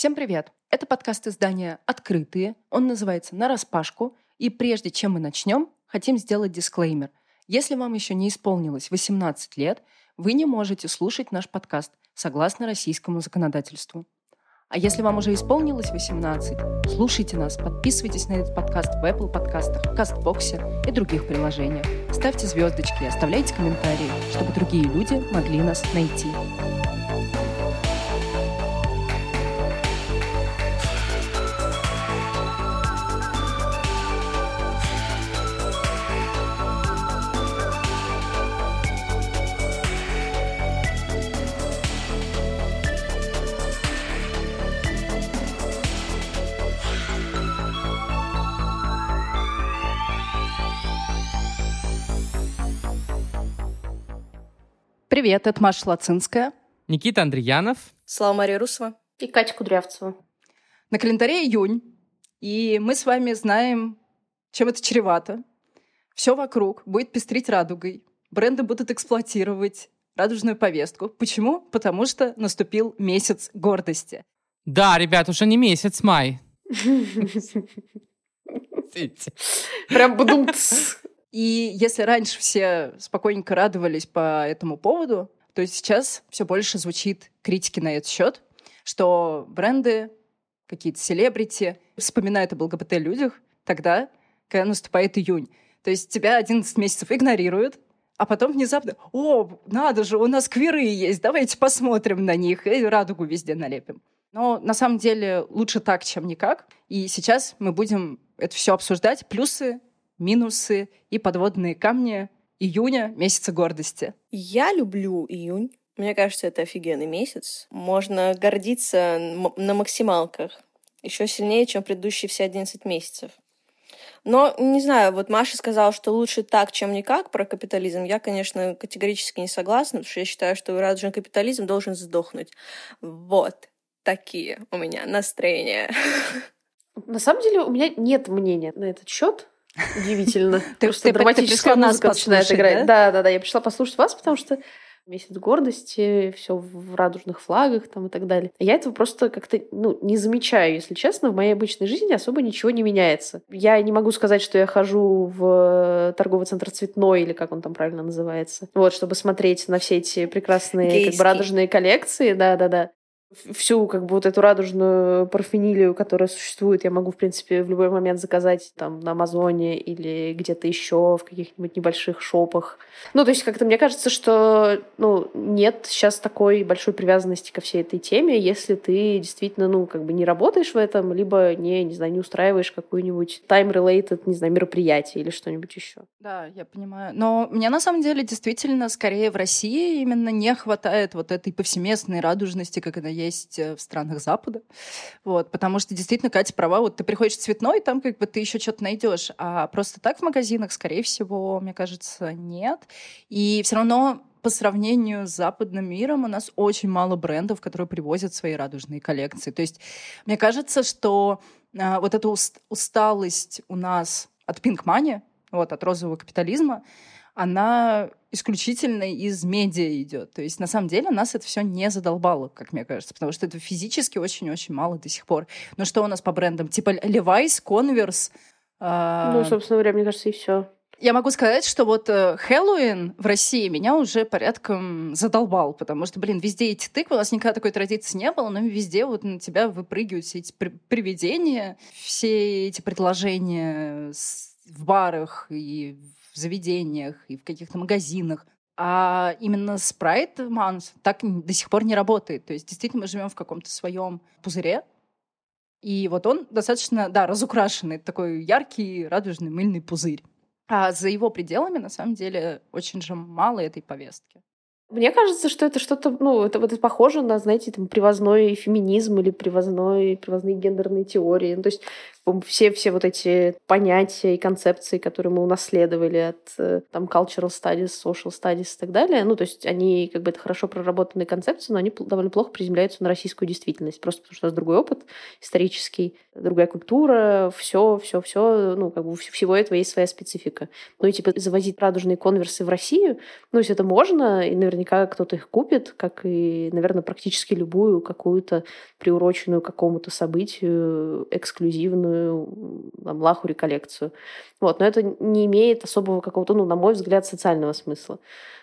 Всем привет! Это подкаст издания «Открытые». Он называется «На распашку». И прежде чем мы начнем, хотим сделать дисклеймер. Если вам еще не исполнилось 18 лет, вы не можете слушать наш подкаст согласно российскому законодательству. А если вам уже исполнилось 18, слушайте нас, подписывайтесь на этот подкаст в Apple подкастах, Кастбоксе и других приложениях. Ставьте звездочки, оставляйте комментарии, чтобы другие люди могли нас найти. Привет, это Маша Лацинская. Никита Андреянов. Слава Мария Русова. И Катя Кудрявцева. На календаре июнь, и мы с вами знаем, чем это чревато. Все вокруг будет пестрить радугой. Бренды будут эксплуатировать радужную повестку. Почему? Потому что наступил месяц гордости. Да, ребят, уже не месяц, май. Прям будум и если раньше все спокойненько радовались по этому поводу, то сейчас все больше звучит критики на этот счет, что бренды, какие-то селебрити вспоминают об ЛГБТ-людях тогда, когда наступает июнь. То есть тебя 11 месяцев игнорируют, а потом внезапно, о, надо же, у нас квиры есть, давайте посмотрим на них и радугу везде налепим. Но на самом деле лучше так, чем никак. И сейчас мы будем это все обсуждать. Плюсы минусы и подводные камни июня, месяца гордости. Я люблю июнь. Мне кажется, это офигенный месяц. Можно гордиться на максималках. Еще сильнее, чем предыдущие все 11 месяцев. Но, не знаю, вот Маша сказала, что лучше так, чем никак про капитализм. Я, конечно, категорически не согласна, потому что я считаю, что радужный капитализм должен сдохнуть. Вот такие у меня настроения. На самом деле у меня нет мнения на этот счет. Удивительно. Ты, Просто драматическая музыка начинает играть. Да? да, да, Я пришла послушать вас, потому что месяц гордости, все в радужных флагах там и так далее. Я этого просто как-то ну, не замечаю, если честно. В моей обычной жизни особо ничего не меняется. Я не могу сказать, что я хожу в торговый центр цветной, или как он там правильно называется, вот, чтобы смотреть на все эти прекрасные как бы, радужные коллекции. Да-да-да всю как бы вот эту радужную парфенилию, которая существует, я могу, в принципе, в любой момент заказать там на Амазоне или где-то еще в каких-нибудь небольших шопах. Ну, то есть как-то мне кажется, что ну, нет сейчас такой большой привязанности ко всей этой теме, если ты действительно, ну, как бы не работаешь в этом, либо не, не знаю, не устраиваешь какую-нибудь time-related, не знаю, мероприятие или что-нибудь еще. Да, я понимаю. Но мне на самом деле действительно скорее в России именно не хватает вот этой повсеместной радужности, как она есть э, в странах Запада. Вот, потому что действительно, Катя права, вот ты приходишь цветной, там как бы ты еще что-то найдешь, а просто так в магазинах, скорее всего, мне кажется, нет. И все равно по сравнению с западным миром у нас очень мало брендов, которые привозят свои радужные коллекции. То есть мне кажется, что а, вот эта уст усталость у нас от Money, вот, от розового капитализма, она исключительно из медиа идет. То есть, на самом деле, нас это все не задолбало, как мне кажется, потому что это физически очень-очень мало до сих пор. Но что у нас по брендам? Типа Levi's, Converse. Э... Ну, собственно говоря, мне кажется, и все. Я могу сказать, что вот э, Хэллоуин в России меня уже порядком задолбал, потому что, блин, везде эти тыквы, у нас никогда такой традиции не было, но везде вот на тебя выпрыгивают все эти привидения, все эти предложения в барах и заведениях и в каких-то магазинах. А именно Sprite Month так до сих пор не работает. То есть действительно мы живем в каком-то своем пузыре, и вот он достаточно, да, разукрашенный, такой яркий, радужный мыльный пузырь. А за его пределами, на самом деле, очень же мало этой повестки. Мне кажется, что это что-то, ну, это вот это похоже на, знаете, там, привозной феминизм или привозной, привозные гендерные теории. Ну, то есть все, все вот эти понятия и концепции, которые мы унаследовали от э, там cultural studies, social studies и так далее, ну, то есть они как бы это хорошо проработанные концепции, но они довольно плохо приземляются на российскую действительность, просто потому что у нас другой опыт исторический, другая культура, все, все, все, ну, как бы всего этого есть своя специфика. Ну и типа завозить радужные конверсы в Россию, ну, если это можно, и наверняка кто-то их купит, как и, наверное, практически любую какую-то приуроченную какому-то событию эксклюзивную там, лахури коллекцию. Вот, но это не имеет особого какого-то, ну, на мой взгляд, социального смысла.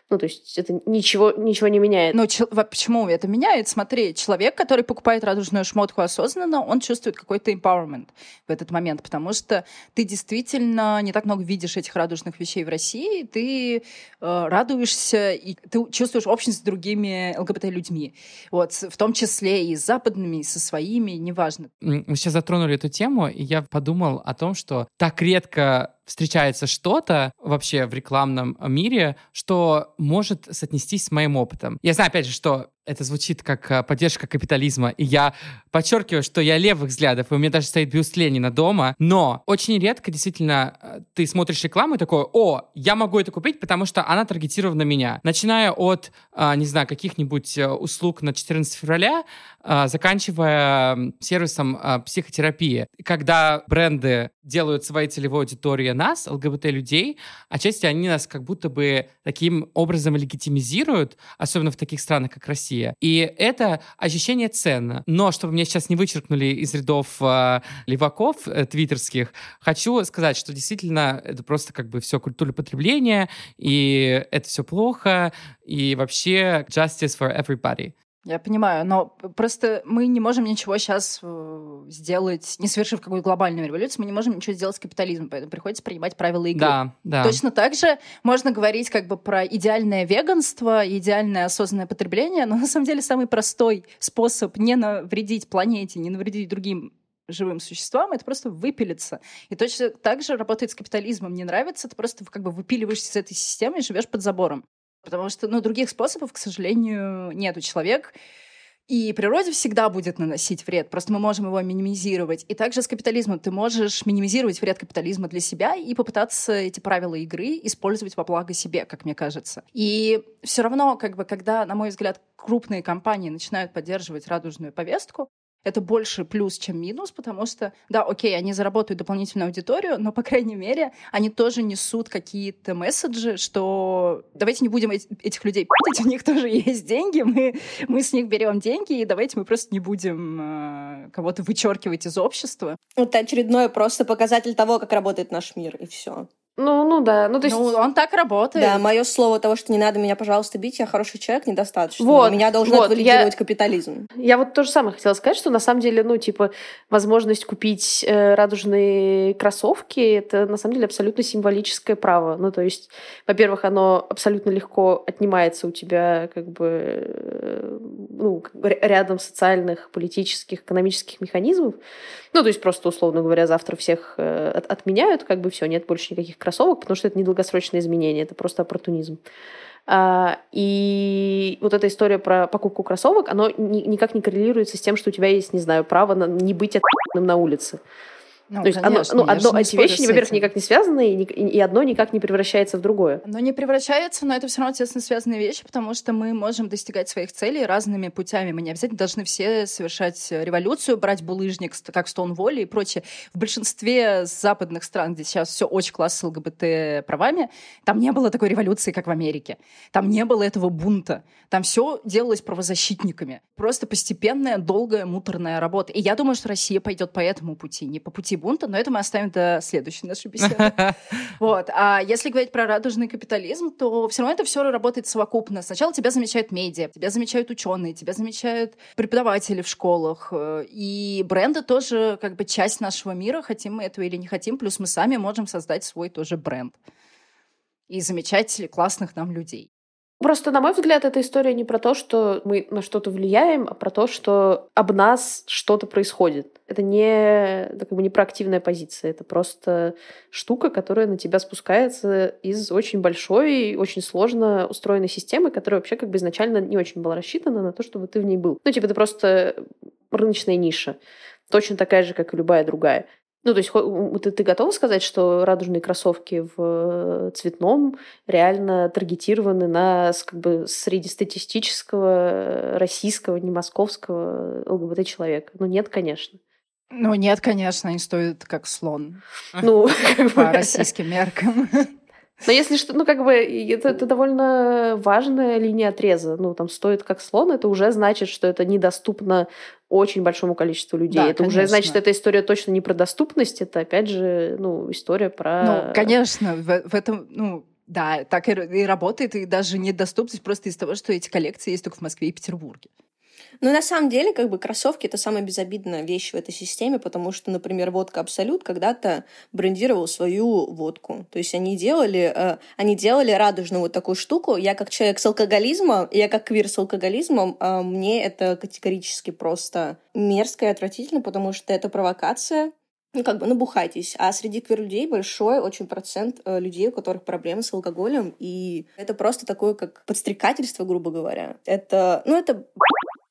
Ну, то есть это ничего, ничего не меняет. Но ч- почему это меняет? Смотри, человек, который покупает радужную шмотку осознанно, он чувствует какой-то empowerment в этот момент, потому что ты действительно не так много видишь этих радужных вещей в России, ты э, радуешься, и ты чувствуешь общность с другими ЛГБТ-людьми. Вот, в том числе и с западными, и со своими, неважно. Мы сейчас затронули эту тему, и я подумал о том, что так редко встречается что-то вообще в рекламном мире, что может соотнестись с моим опытом. Я знаю, опять же, что это звучит как э, поддержка капитализма, и я подчеркиваю, что я левых взглядов, и у меня даже стоит бюст Ленина дома, но очень редко действительно э, ты смотришь рекламу и такой, о, я могу это купить, потому что она таргетирована на меня. Начиная от, э, не знаю, каких-нибудь услуг на 14 февраля, заканчивая сервисом психотерапии. Когда бренды делают своей целевой аудиторией нас, ЛГБТ-людей, отчасти они нас как будто бы таким образом легитимизируют, особенно в таких странах, как Россия, Россия. И это ощущение ценно. Но чтобы меня сейчас не вычеркнули из рядов э, леваков э, твиттерских, хочу сказать, что действительно это просто как бы все культура потребления, и это все плохо, и вообще justice for everybody. Я понимаю, но просто мы не можем ничего сейчас э, сделать, не совершив какую-то глобальную революцию, мы не можем ничего сделать с капитализмом, поэтому приходится принимать правила игры. Да, да. Точно так же можно говорить как бы про идеальное веганство, идеальное осознанное потребление, но на самом деле самый простой способ не навредить планете, не навредить другим живым существам, это просто выпилиться. И точно так же работает с капитализмом. Не нравится, ты просто как бы выпиливаешься из этой системы и живешь под забором. Потому что, ну, других способов, к сожалению, нету. Человек и природе всегда будет наносить вред, просто мы можем его минимизировать. И также с капитализмом ты можешь минимизировать вред капитализма для себя и попытаться эти правила игры использовать во благо себе, как мне кажется. И все равно, как бы, когда, на мой взгляд, крупные компании начинают поддерживать радужную повестку, это больше плюс, чем минус, потому что, да, окей, они заработают дополнительную аудиторию, но, по крайней мере, они тоже несут какие-то месседжи, что давайте не будем этих людей пить, у них тоже есть деньги, мы, мы с них берем деньги, и давайте мы просто не будем э, кого-то вычеркивать из общества. Это очередной просто показатель того, как работает наш мир, и все. Ну, ну да. Ну, то есть... ну, он так работает. Да, мое слово того, что не надо меня, пожалуйста, бить, я хороший человек, недостаточно. Вот, меня должен вот, валидировать я... капитализм. Я вот то же самое хотела сказать, что на самом деле, ну, типа, возможность купить э, радужные кроссовки, это на самом деле абсолютно символическое право. Ну, то есть, во-первых, оно абсолютно легко отнимается у тебя, как бы, э, ну, рядом социальных, политических, экономических механизмов. Ну, то есть, просто, условно говоря, завтра всех э, от отменяют, как бы все, нет больше никаких кроссовок, потому что это не долгосрочное изменение, это просто оппортунизм. А, и вот эта история про покупку кроссовок, оно никак не коррелируется с тем, что у тебя есть, не знаю, право на, не быть отъебанным на улице. Ну, То есть конечно, оно, ну, одно, эти вещи, во-первых, никак не связаны, и, и одно никак не превращается в другое. Оно не превращается, но это все равно тесно связанные вещи, потому что мы можем достигать своих целей разными путями. Мы не обязательно должны все совершать революцию, брать булыжник, как Стоунволли и прочее. В большинстве западных стран, где сейчас все очень классно с ЛГБТ правами, там не было такой революции, как в Америке. Там не было этого бунта. Там все делалось правозащитниками. Просто постепенная, долгая, муторная работа. И я думаю, что Россия пойдет по этому пути, не по пути бунта, но это мы оставим до следующей нашей беседы. Вот. А если говорить про радужный капитализм, то все равно это все работает совокупно. Сначала тебя замечают медиа, тебя замечают ученые, тебя замечают преподаватели в школах. Э, и бренды тоже как бы часть нашего мира, хотим мы этого или не хотим. Плюс мы сами можем создать свой тоже бренд и замечать классных нам людей. Просто, на мой взгляд, эта история не про то, что мы на что-то влияем, а про то, что об нас что-то происходит. Это не, это как бы не проактивная позиция, это просто штука, которая на тебя спускается из очень большой, очень сложно устроенной системы, которая вообще как бы изначально не очень была рассчитана на то, чтобы ты в ней был. Ну, типа, это просто рыночная ниша, точно такая же, как и любая другая. Ну, то есть ты, ты готова сказать, что радужные кроссовки в цветном реально таргетированы на как бы среднестатистического российского, не московского ЛГБТ-человека? Ну, нет, конечно. Ну, нет, конечно, они стоят как слон. Ну, по российским меркам. Но если что, ну, как бы, это, это довольно важная линия отреза. Ну, там стоит как слон, это уже значит, что это недоступно очень большому количеству людей. Да, это конечно. уже значит, эта история точно не про доступность, это, опять же, ну, история про... Ну, конечно, в, в этом, ну, да, так и, и работает, и даже недоступность просто из того, что эти коллекции есть только в Москве и Петербурге. Ну, на самом деле, как бы кроссовки — это самая безобидная вещь в этой системе, потому что, например, водка «Абсолют» когда-то брендировал свою водку. То есть они делали, э, они делали радужную вот такую штуку. Я как человек с алкоголизмом, я как квир с алкоголизмом, э, мне это категорически просто мерзко и отвратительно, потому что это провокация, ну, как бы набухайтесь. А среди квир-людей большой очень процент э, людей, у которых проблемы с алкоголем, и это просто такое, как подстрекательство, грубо говоря. Это, ну, это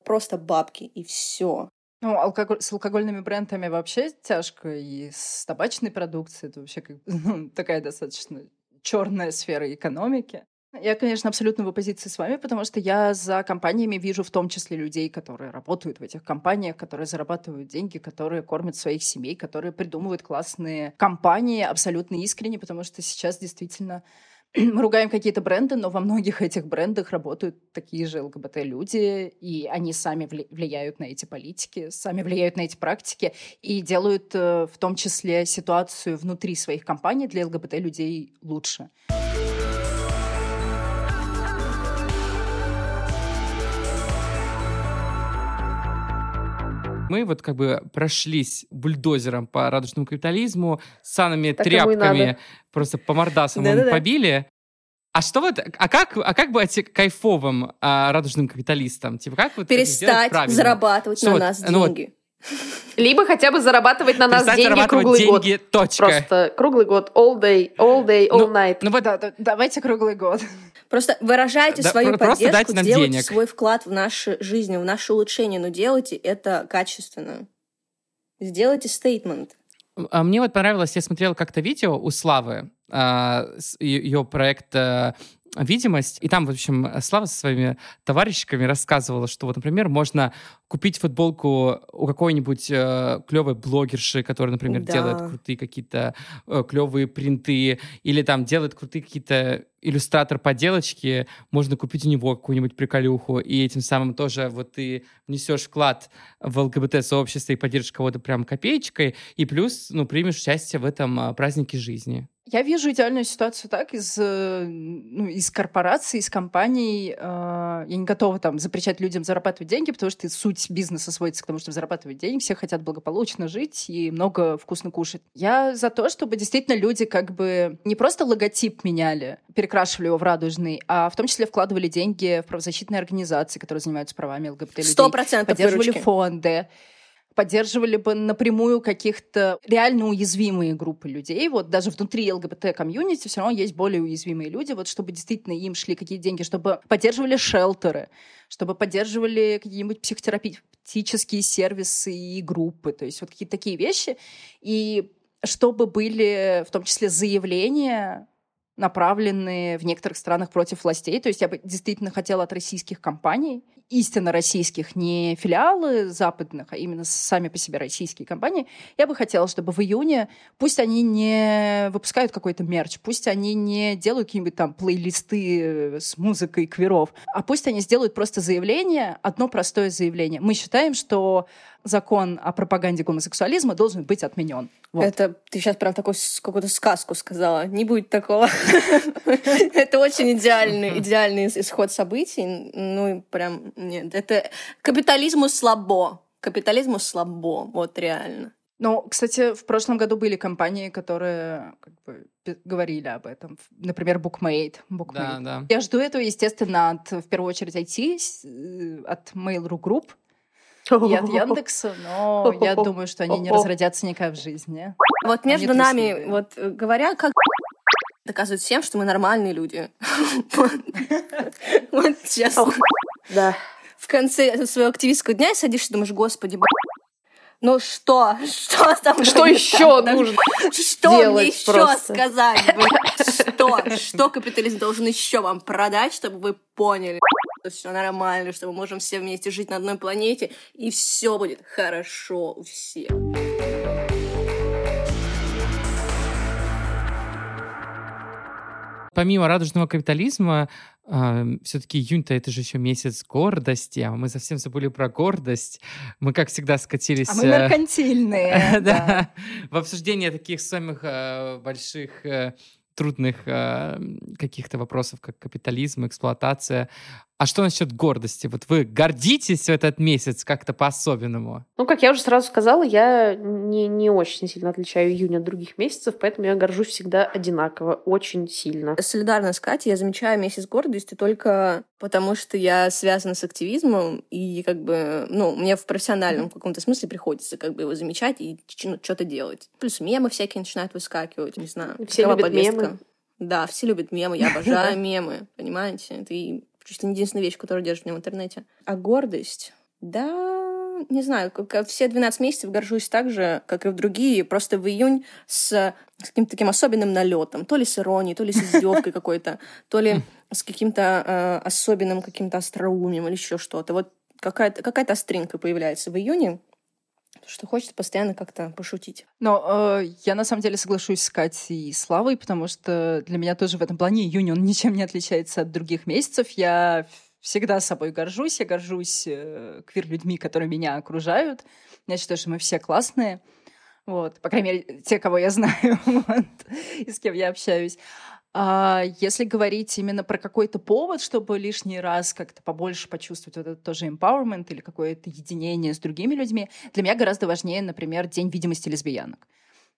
просто бабки, и все. Ну, алкоголь, с алкогольными брендами вообще тяжко, и с табачной продукцией это вообще как, ну, такая достаточно черная сфера экономики. Я, конечно, абсолютно в оппозиции с вами, потому что я за компаниями вижу в том числе людей, которые работают в этих компаниях, которые зарабатывают деньги, которые кормят своих семей, которые придумывают классные компании абсолютно искренне, потому что сейчас действительно мы ругаем какие-то бренды, но во многих этих брендах работают такие же ЛГБТ-люди, и они сами влияют на эти политики, сами влияют на эти практики и делают э, в том числе ситуацию внутри своих компаний для ЛГБТ-людей лучше. Мы вот как бы прошлись бульдозером по радужному капитализму, санами, так тряпками, просто по мордасам да побили. А что вот, а как, а как быть кайфовым а, радужным капиталистом? Типа как вот перестать зарабатывать что на вот, нас ну, деньги? Либо хотя бы зарабатывать на нас деньги круглый деньги, год. Точка. Просто круглый год, all day, all day, all ну, night. Ну вот, да, да, давайте круглый год. Просто выражайте да, свою поддержку, дайте нам делайте денег. свой вклад в нашу жизнь, в наше улучшение, но делайте это качественно. Сделайте стейтмент. А мне вот понравилось, я смотрела как-то видео у Славы, а, ее проект э, видимость. И там, в общем, Слава со своими товарищиками рассказывала, что вот, например, можно купить футболку у какой-нибудь э, клевой блогерши, которая, например, да. делает крутые какие-то э, клевые принты, или там делает крутые какие-то иллюстратор поделочки, можно купить у него какую-нибудь приколюху, и этим самым тоже вот ты внесешь вклад в ЛГБТ-сообщество и поддержишь кого-то прям копеечкой, и плюс, ну, примешь участие в этом а, празднике жизни. Я вижу идеальную ситуацию так из, э, ну, из корпораций, из компаний. Э, я не готова там запрещать людям зарабатывать деньги, потому что суть бизнеса сводится к тому, чтобы зарабатывать деньги. Все хотят благополучно жить и много вкусно кушать. Я за то, чтобы действительно люди как бы не просто логотип меняли, перекрашивали его в радужный, а в том числе вкладывали деньги в правозащитные организации, которые занимаются правами ЛГБТ людей. Сто процентов Поддерживали фонды поддерживали бы напрямую каких-то реально уязвимые группы людей. Вот даже внутри ЛГБТ-комьюнити все равно есть более уязвимые люди, вот чтобы действительно им шли какие-то деньги, чтобы поддерживали шелтеры, чтобы поддерживали какие-нибудь психотерапевтические сервисы и группы, то есть вот какие-то такие вещи. И чтобы были в том числе заявления направленные в некоторых странах против властей. То есть я бы действительно хотела от российских компаний истинно российских, не филиалы западных, а именно сами по себе российские компании, я бы хотела, чтобы в июне, пусть они не выпускают какой-то мерч, пусть они не делают какие-нибудь там плейлисты э, с музыкой кверов, а пусть они сделают просто заявление, одно простое заявление. Мы считаем, что закон о пропаганде гомосексуализма должен быть отменен. Вот. Это ты сейчас прям такую какую-то сказку сказала. Не будет такого. Это очень идеальный, идеальный исход событий. Ну, прям, нет. Это капитализму слабо. Капитализму слабо. Вот реально. Ну, кстати, в прошлом году были компании, которые как бы, говорили об этом. Например, Bookmate. Bookmate. Да, да. Я жду этого, естественно, от, в первую очередь, IT, э, от Mail.ru Group, и от Яндекса, но я думаю, что они не разродятся никак в жизни. Вот между нами, вот э, говоря, как доказывают всем, что мы нормальные люди. Вот честно. Да. В конце своего активистского дня садишься и думаешь, господи, Ну что? Что там? Что еще нужно Что мне еще просто? сказать? Что? Что капитализм должен еще вам продать, чтобы вы поняли, что все нормально, что мы можем все вместе жить на одной планете, и все будет хорошо у всех. Помимо радужного капитализма, все-таки июнь-то это же еще месяц гордости, а мы совсем забыли про гордость. Мы, как всегда, скатились... А мы э, меркантильные. да. В обсуждении таких самых э, больших э, трудных э, каких-то вопросов, как капитализм, эксплуатация. А что насчет гордости? Вот вы гордитесь в этот месяц как-то по-особенному? Ну, как я уже сразу сказала, я не, не очень сильно отличаю июнь от других месяцев, поэтому я горжусь всегда одинаково, очень сильно. Солидарно с Катей, я замечаю месяц гордости только потому, что я связана с активизмом, и как бы, ну, мне в профессиональном каком-то смысле приходится как бы его замечать и ну, что-то делать. Плюс мемы всякие начинают выскакивать, не знаю. Все любят повестка. мемы. Да, все любят мемы, я обожаю мемы, понимаете? Это и чуть ли не единственная вещь, которую держит меня в интернете. А гордость? Да, не знаю, как как все 12 месяцев горжусь так же, как и в другие, просто в июнь с, с каким-то таким особенным налетом, то ли с иронией, то ли с издевкой какой-то, то ли с каким-то э, особенным каким-то остроумием или еще что-то. Вот какая-то какая остринка появляется в июне, что хочется постоянно как-то пошутить. Но э, я на самом деле соглашусь с Катей и Славой, потому что для меня тоже в этом плане июнь, он ничем не отличается от других месяцев. Я всегда собой горжусь, я горжусь э, квир-людьми, которые меня окружают. Я считаю, что мы все классные. Вот, по крайней мере, те, кого я знаю, и с кем я общаюсь. А если говорить именно про какой-то повод, чтобы лишний раз как-то побольше почувствовать вот это тоже empowerment или какое-то единение с другими людьми, для меня гораздо важнее, например, День видимости лесбиянок.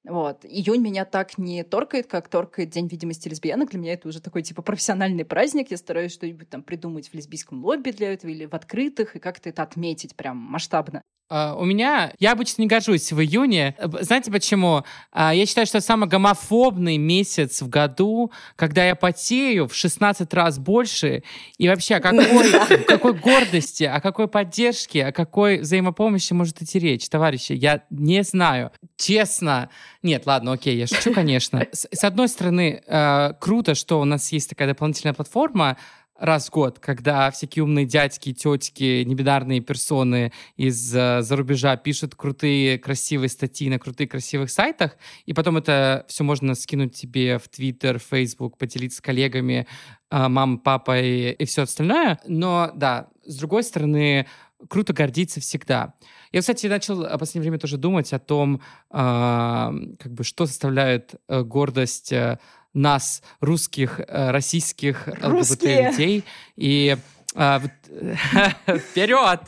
Вот. Июнь меня так не торкает, как торкает День видимости лесбиянок. Для меня это уже такой, типа, профессиональный праздник. Я стараюсь что-нибудь там придумать в лесбийском лобби для этого или в открытых, и как-то это отметить прям масштабно. А, У меня, я обычно не горжусь в июне. Знаете почему? А, Я считаю, что самый гомофобный месяц в году, когда я потею в 16 раз больше. И вообще, о какой, о какой гордости, о какой поддержке, о какой взаимопомощи может идти речь, товарищи? Я не знаю. Честно. Нет, ладно, окей, я шучу, конечно. С, с одной стороны, э, круто, что у нас есть такая дополнительная платформа, раз в год, когда всякие умные дядьки, тетки, небинарные персоны из э, рубежа пишут крутые, красивые статьи на крутых, красивых сайтах, и потом это все можно скинуть тебе в Твиттер, Фейсбук, поделиться с коллегами, э, мамой, папой и все остальное. Но да, с другой стороны, круто гордиться всегда. Я, кстати, начал в последнее время тоже думать о том, а, как бы, что составляет э, гордость э, нас, русских, э, российских Русские. ЛГБТ-людей. И вперед!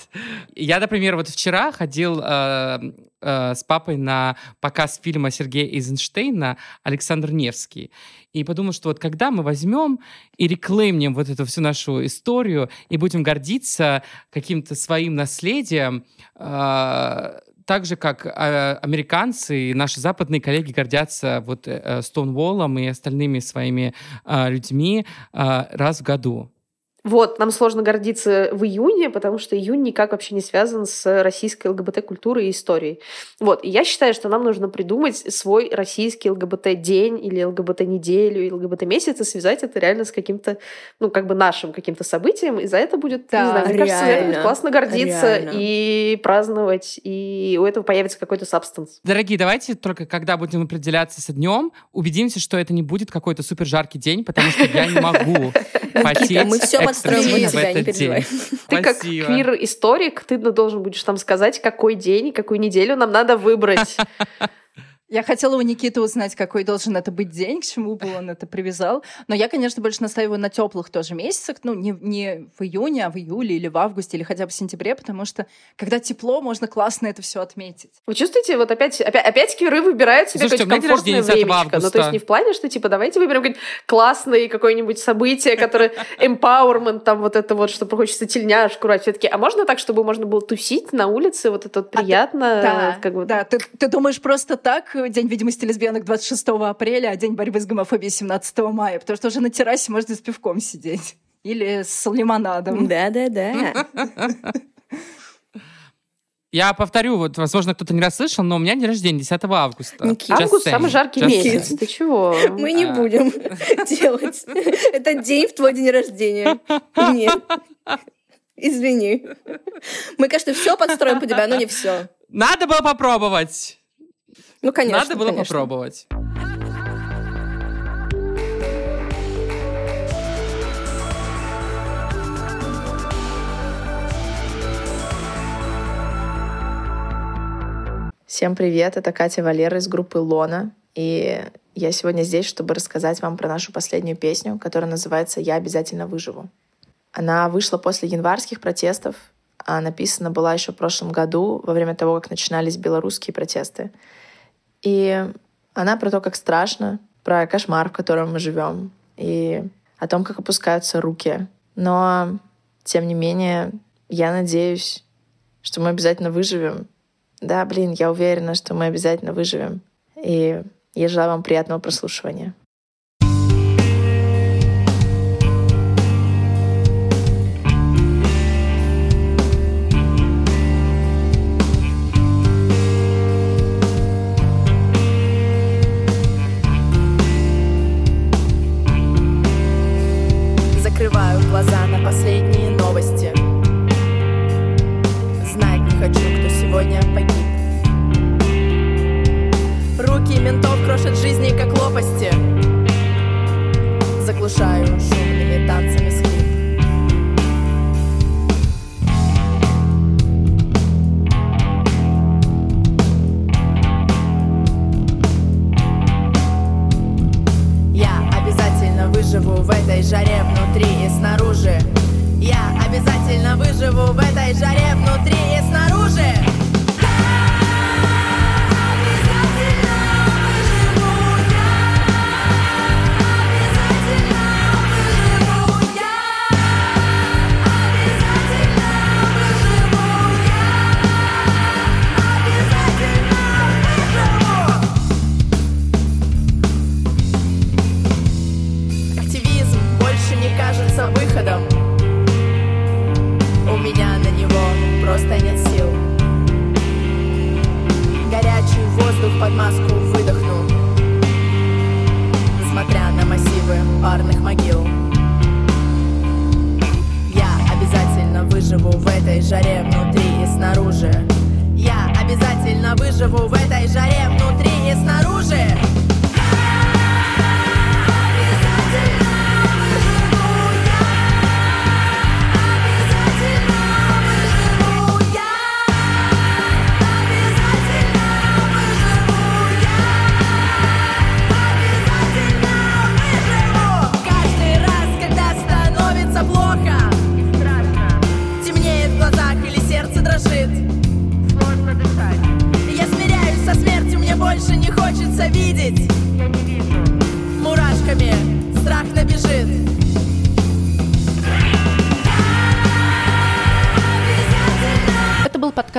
Я, например, вот вчера ходил э, э, с папой на показ фильма Сергея Эйзенштейна «Александр Невский». И подумал, что вот когда мы возьмем и реклеймнем вот эту всю нашу историю и будем гордиться каким-то своим наследием, э, так же, как э, американцы и наши западные коллеги гордятся вот э, Стоунволлом и остальными своими э, людьми э, раз в году. Вот, нам сложно гордиться в июне, потому что июнь никак вообще не связан с российской ЛГБТ-культурой и историей. Вот, и я считаю, что нам нужно придумать свой российский ЛГБТ-день или ЛГБТ-неделю, или ЛГБТ-месяц и связать это реально с каким-то, ну, как бы нашим каким-то событием, и за это будет, Да, не знаю, мне кажется, за это будет реально, классно гордиться реально. и праздновать, и у этого появится какой-то сабстанс. Дорогие, давайте только когда будем определяться со днем, убедимся, что это не будет какой-то супер жаркий день, потому что я не могу потеть мы экстра подстроим для тебя, не переживай. Ты как квир-историк, ты должен будешь там сказать, какой день и какую неделю нам надо выбрать. Я хотела у Никиты узнать, какой должен это быть день, к чему бы он это привязал. Но я, конечно, больше настаиваю на теплых тоже месяцах. Ну, не, не в июне, а в июле или в августе, или хотя бы в сентябре, потому что когда тепло, можно классно это все отметить. Вы чувствуете, вот опять, опять, опять квиры выбирают себе Слушайте, какое-то комфортное рождения 10 времечко. Ну, то есть не в плане, что, типа, давайте выберем какое-нибудь классное какое-нибудь событие, которое empowerment, там вот это вот, что хочется тельняшку рать. Все-таки, а можно так, чтобы можно было тусить на улице, вот это вот А ты- приятно? Да, как бы... да. Ты, ты думаешь просто так День видимости лесбиянок 26 апреля, а День борьбы с гомофобией 17 мая? Потому что уже на террасе можно с пивком сидеть. Или с лимонадом. Да-да-да. Я повторю, вот, возможно, кто-то не расслышал, но у меня день рождения 10 августа. Никита. Just Август saying. самый жаркий Just месяц. saying. Ты чего? Мы не А. будем делать этот день в твой день рождения. Нет. Извини. Мы, конечно, все подстроим по тебя, но не все. Надо было попробовать. Ну, конечно. Надо было конечно. попробовать. Всем привет, это Катя Валера из группы Лона. И я сегодня здесь, чтобы рассказать вам про нашу последнюю песню, которая называется «Я обязательно выживу». Она вышла после январских протестов, а написана была еще в прошлом году, во время того, как начинались белорусские протесты. И она про то, как страшно, про кошмар, в котором мы живем, и о том, как опускаются руки. Но, тем не менее, я надеюсь, что мы обязательно выживем, да, блин, я уверена, что мы обязательно выживем. И я желаю вам приятного прослушивания. Под маску выдохну. Смотря на массивы парных могил. Я обязательно выживу в этой жаре внутри и снаружи. Я обязательно выживу в этой жаре внутри и снаружи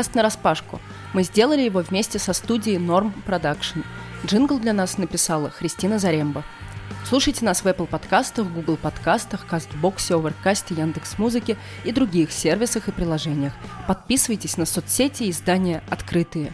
подкаст «Нараспашку». Мы сделали его вместе со студией Norm Production. Джингл для нас написала Христина Заремба. Слушайте нас в Apple подкастах, Google подкастах, Кастбоксе, Оверкасте, Яндекс.Музыке и других сервисах и приложениях. Подписывайтесь на соцсети и издания «Открытые».